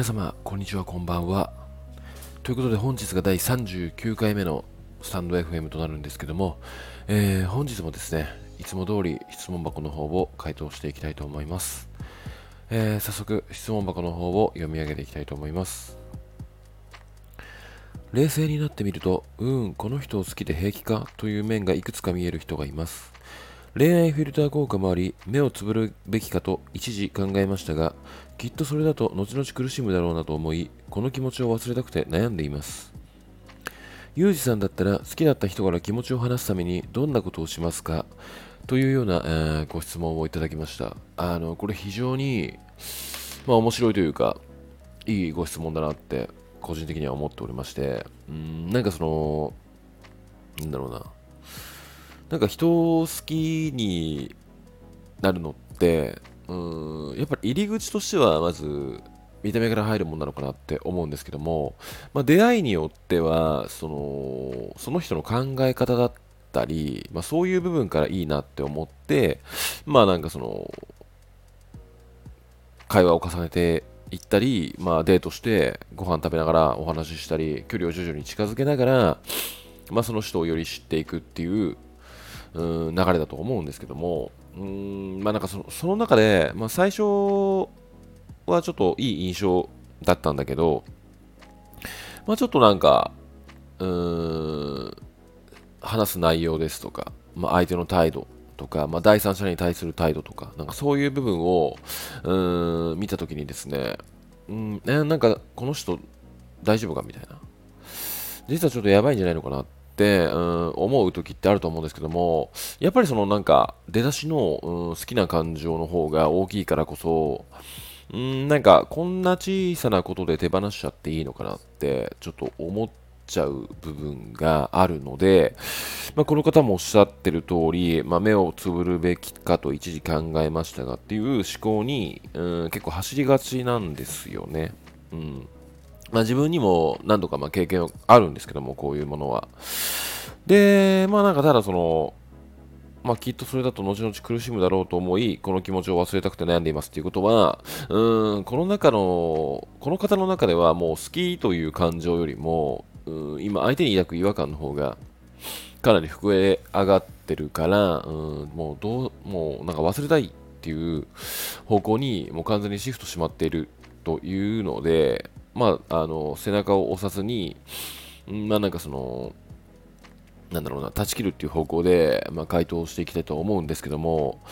皆様、こんにちは、こんばんは。ということで、本日が第39回目のスタンド FM となるんですけども、えー、本日もですね、いつも通り質問箱の方を回答していきたいと思います。えー、早速、質問箱の方を読み上げていきたいと思います。冷静になってみると、うーん、この人を好きで平気かという面がいくつか見える人がいます。恋愛フィルター効果もあり、目をつぶるべきかと一時考えましたが、きっとそれだと後々苦しむだろうなと思い、この気持ちを忘れたくて悩んでいます。ユージさんだったら好きだった人から気持ちを話すためにどんなことをしますか？というような、えー、ご質問をいただきました。あの、これ非常に、まあ面白いというか、いいご質問だなって個人的には思っておりまして、うん、なんかその、なんだろうな。なんか人を好きになるのって、うん、やっぱり入り口としてはまず見た目から入るものなのかなって思うんですけども、まあ、出会いによってはそのその人の考え方だったり、まあ、そういう部分からいいなって思ってまあなんかその会話を重ねていったり、まあ、デートしてご飯食べながらお話ししたり距離を徐々に近づけながら、まあ、その人をより知っていくっていううん流れだと思うんですけども、うんまあ、なんかそのその中で、まあ、最初はちょっといい印象だったんだけど、まあ、ちょっとなんか、うん、話す内容ですとか、まあ、相手の態度とか、まあ、第三者に対する態度とか、なんかそういう部分を、うん、見たときにですね、うん、えなんかこの人大丈夫かみたいな。実はちょっとやばいんじゃないのかなっ、うん、思う時ってあると思うんですけども、やっぱりそのなんか出だしの、うん、好きな感情の方が大きいからこそ、うん、なんかこんな小さなことで手放しちゃっていいのかなってちょっと思っちゃう部分があるので、まあ、この方もおっしゃってる通り、まあ、目をつぶるべきかと一時考えましたがっていう思考に、うん、結構走りがちなんですよね。うんまあ、自分にも何度かま経験あるんですけども、こういうものは。で、まあなんかただその、まあきっとそれだと後々苦しむだろうと思い、この気持ちを忘れたくて悩んでいますっていうことは、うん、この中の、この方の中ではもう好きという感情よりも、うん今相手に抱く違和感の方がかなり膨れ上がってるから、うん、もうどう、もうなんか忘れたいっていう方向にもう完全にシフトしまっているというので、まあ、あの背中を押さずに、まあなんかその、なんだろうな、断ち切るっていう方向で、まあ、回答していきたいと思うんですけども、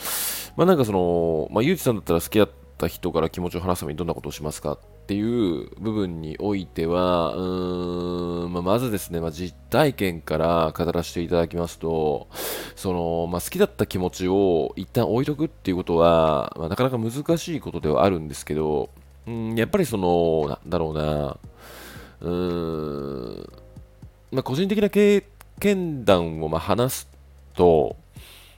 まあなんかその、まあ、ゆうちさんだったら好きだった人から気持ちを話すためにどんなことをしますかっていう部分においては、うーん、まあ、まずですね、まあ、実体験から語らせていただきますと、その、まあ、好きだった気持ちを一旦置いとくっていうことは、まあ、なかなか難しいことではあるんですけど、うん、やっぱりその、なんだろうな、うん、まあ、個人的な経験談をま話すと、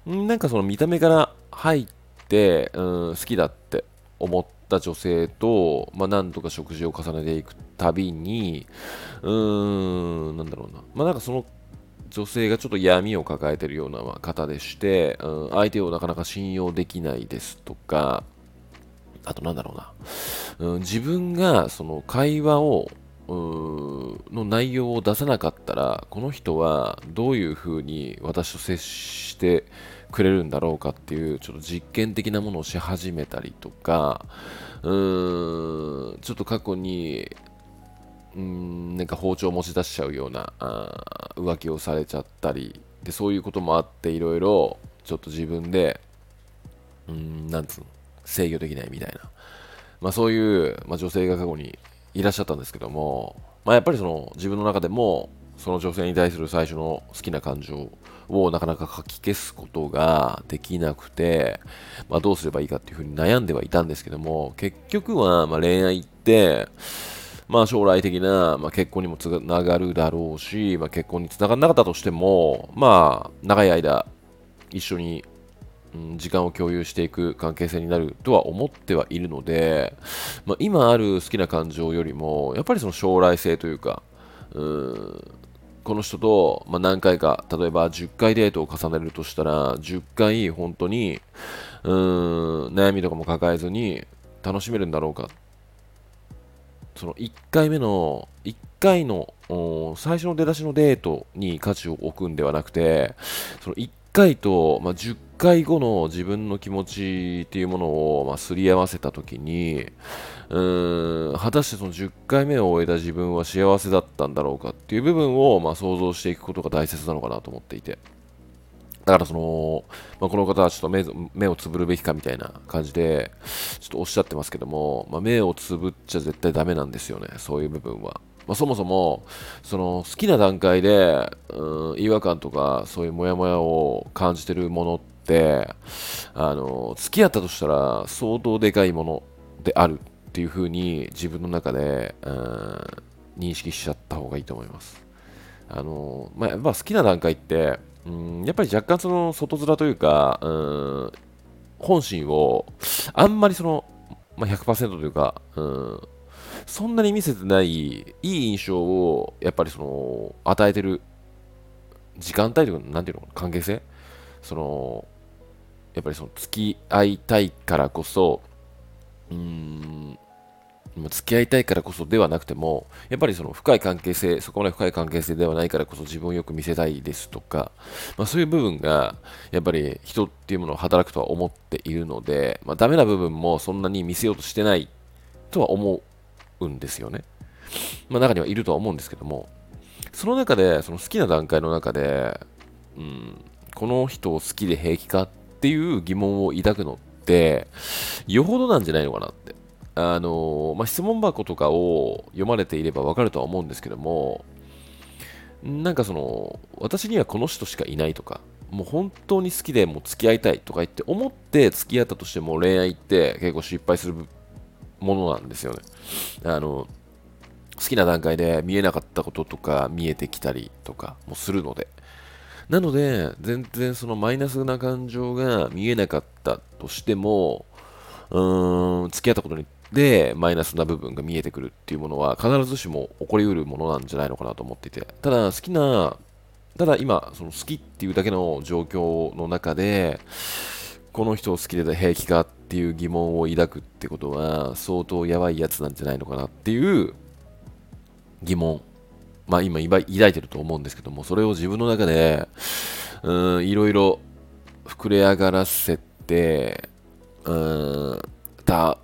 なんかその見た目から入って、うん、好きだって思った女性と、まあ、何とか食事を重ねていくたびに、うーん、なんだろうな、まあ、なんかその女性がちょっと闇を抱えてるような方でして、うん、相手をなかなか信用できないですとか、あとなんだろうな、うん、自分がその会話をの内容を出さなかったらこの人はどういうふうに私と接してくれるんだろうかっていうちょっと実験的なものをし始めたりとかうーんちょっと過去にうんなんか包丁を持ち出しちゃうようなあ浮気をされちゃったりでそういうこともあっていろいろちょっと自分でうんなんつうの制御できないみたいな、まあ、そういう、まあ、女性が過去にいらっしゃったんですけども、まあ、やっぱりその自分の中でもその女性に対する最初の好きな感情をなかなか書き消すことができなくて、まあ、どうすればいいかっていうふうに悩んではいたんですけども結局はま恋愛ってまあ将来的な、まあ、結婚にもつながるだろうし、まあ、結婚につながらなかったとしてもまあ長い間一緒にうん、時間を共有していく関係性になるとは思ってはいるので、まあ、今ある好きな感情よりもやっぱりその将来性というかうんこの人と、まあ、何回か例えば10回デートを重ねるとしたら10回本当にうん悩みとかも抱えずに楽しめるんだろうか。その1回目の1回の最初の出だしのデートに価値を置くんではなくてその1回と、まあ、10回後の自分の気持ちっていうものを、まあ、すり合わせた時にうーん果たしてその10回目を終えた自分は幸せだったんだろうかっていう部分を、まあ、想像していくことが大切なのかなと思っていて。だからその、まあ、この方はちょっと目目をつぶるべきかみたいな感じで、ちょっとおっしゃってますけども、まあ、目をつぶっちゃ絶対ダメなんですよね、そういう部分は。まあ、そもそも、その好きな段階で、うん、違和感とか、そういうモヤモヤを感じてるものって、あの、付き合ったとしたら相当でかいものであるっていう風に自分の中で、うん、認識しちゃった方がいいと思います。あの、まあ、好きな段階って、うんやっぱり若干その外面というか、うん、本心をあんまりその、まあ、100%というか、うん、そんなに見せてないいい印象をやっぱりその与えてる時間帯というか、なんていうの関係性？そのやっぱりその付き合いたいからこそ、うーん、付き合いたいからこそではなくても、やっぱりその深い関係性、そこまで深い関係性ではないからこそ自分をよく見せたいですとか、まあ、そういう部分が、やっぱり人っていうものを働くとは思っているので、まあ、ダメな部分もそんなに見せようとしてないとは思うんですよね。まあ、中にはいるとは思うんですけども、その中で、その好きな段階の中で、うん、この人を好きで平気かっていう疑問を抱くのって、よほどなんじゃないのかなって。あのまあ、質問箱とかを読まれていればわかるとは思うんですけども、なんかその、私にはこの人しかいないとか、もう本当に好きでもう付き合いたいとか言って思って付き合ったとしても恋愛って結構失敗するものなんですよね。あの、好きな段階で見えなかったこととか見えてきたりとかもするので。なので、全然そのマイナスな感情が見えなかったとしても、うーん、付き合ったことにでマイナスな部分が見えてくるっていうものは必ずしも起こりうるものなんじゃないのかなと思っていてただ好きなただ今その好きっていうだけの状況の中でこの人を好きで平気かっっていう疑問を抱くってことは相当やばいやつなんじゃないのかなっていう疑問。まあ今抱いてると思うんですけどもそれを自分の中でうんいろいろ膨れ上がらせてうんた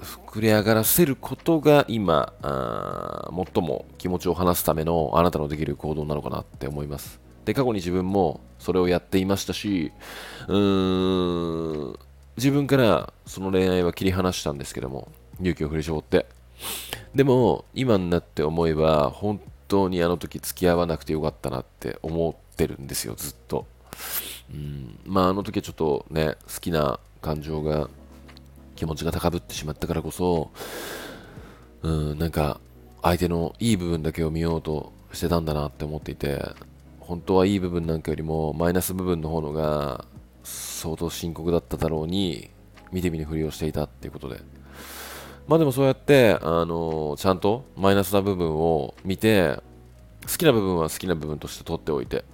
膨れ上がらせることが今最も気持ちを話すためのあなたのできる行動なのかなって思います。で過去に自分もそれをやっていましたしうーん自分からその恋愛は切り離したんですけども勇気を振り絞って。でも今になって思えば本当にあの時付き合わなくてよかったなって思ってるんですよずっと。うん。まああの時はちょっとね好きな感情が気持ちが高ぶってしまったからこそ、うん、なんか相手のいい部分だけを見ようとしてたんだなって思っていて、本当はいい部分なんかよりもマイナス部分の方のが相当深刻だっただろうに、見て見ぬふりをしていたっていうことで。まあでもそうやって、あのちゃんとマイナスな部分を見て、好きな部分は好きな部分として取っておいて、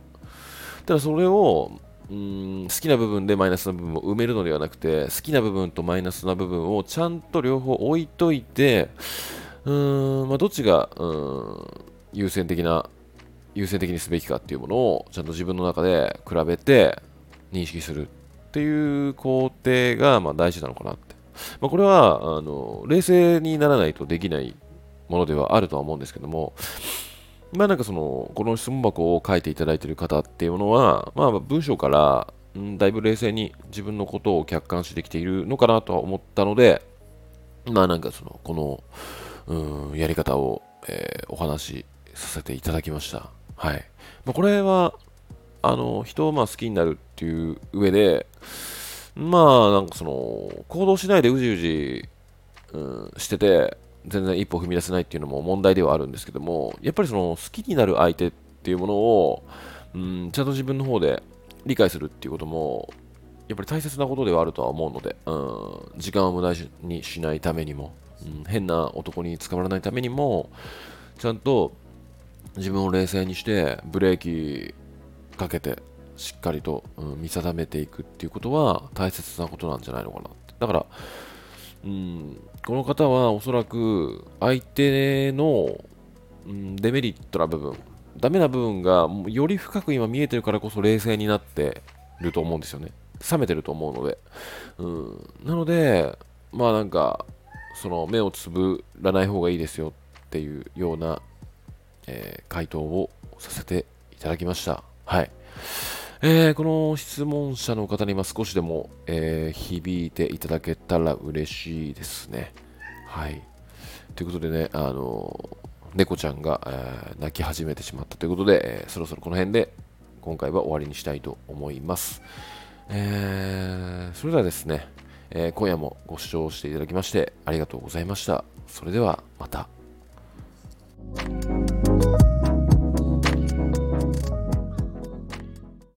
ただそれをうん好きな部分でマイナスな部分を埋めるのではなくて好きな部分とマイナスな部分をちゃんと両方置いといてうーん、まあ、どっちがうん優先的な優先的にすべきかっていうものをちゃんと自分の中で比べて認識するっていう工程がま大事なのかなって、まあ、これはあの冷静にならないとできないものではあるとは思うんですけどもまあなんかその、この質問箱を書いていただいている方っていうものは、まあ文章から、んだいぶ冷静に自分のことを客観視できているのかなとは思ったので、まあなんかその、この、うん、やり方を、えー、お話しさせていただきました。はい。まあ、これは、あの、人をまあ好きになるっていう上で、まあなんかその、行動しないでうじうじ、うん、してて、全然一歩踏み出せないっていうのも問題ではあるんですけどもやっぱりその好きになる相手っていうものを、うん、ちゃんと自分の方で理解するっていうこともやっぱり大切なことではあるとは思うので、うん、時間を無駄にしないためにも、うん、変な男に捕まらないためにもちゃんと自分を冷静にしてブレーキかけてしっかりと、うん、見定めていくっていうことは大切なことなんじゃないのかなってだからうん、この方はおそらく相手の、うん、デメリットな部分、ダメな部分がより深く今見えてるからこそ冷静になってると思うんですよね。冷めてると思うので。うん、なので、まあなんか、その目をつぶらない方がいいですよっていうような、えー回答をさせていただきました。はい。えーこの質問者の方に今少しでも、えー響いていただけたら嬉しいですね。はい。ということでね、あの猫ちゃんが、えー泣き始めてしまったということで、えーそろそろこの辺で今回は終わりにしたいと思います。えーそれではですね、え今夜もご視聴していただきましてありがとうございました。それではまた。